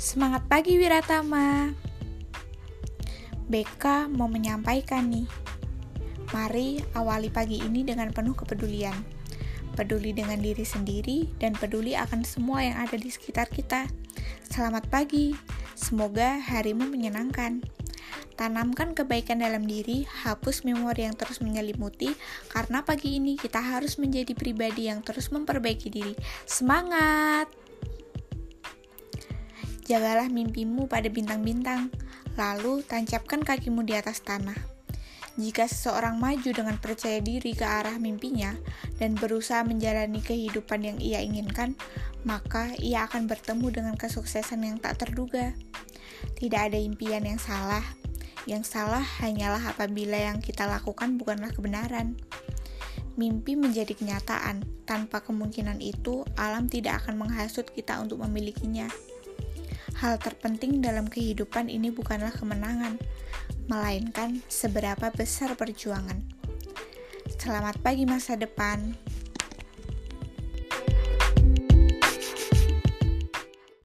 Semangat pagi Wiratama. BK mau menyampaikan nih. Mari awali pagi ini dengan penuh kepedulian. Peduli dengan diri sendiri dan peduli akan semua yang ada di sekitar kita. Selamat pagi. Semoga harimu menyenangkan. Tanamkan kebaikan dalam diri, hapus memori yang terus menyelimuti, karena pagi ini kita harus menjadi pribadi yang terus memperbaiki diri. Semangat! Jagalah mimpimu pada bintang-bintang, lalu tancapkan kakimu di atas tanah. Jika seseorang maju dengan percaya diri ke arah mimpinya dan berusaha menjalani kehidupan yang ia inginkan, maka ia akan bertemu dengan kesuksesan yang tak terduga. Tidak ada impian yang salah. Yang salah hanyalah apabila yang kita lakukan bukanlah kebenaran. Mimpi menjadi kenyataan. Tanpa kemungkinan itu, alam tidak akan menghasut kita untuk memilikinya. Hal terpenting dalam kehidupan ini bukanlah kemenangan, melainkan seberapa besar perjuangan. Selamat pagi masa depan.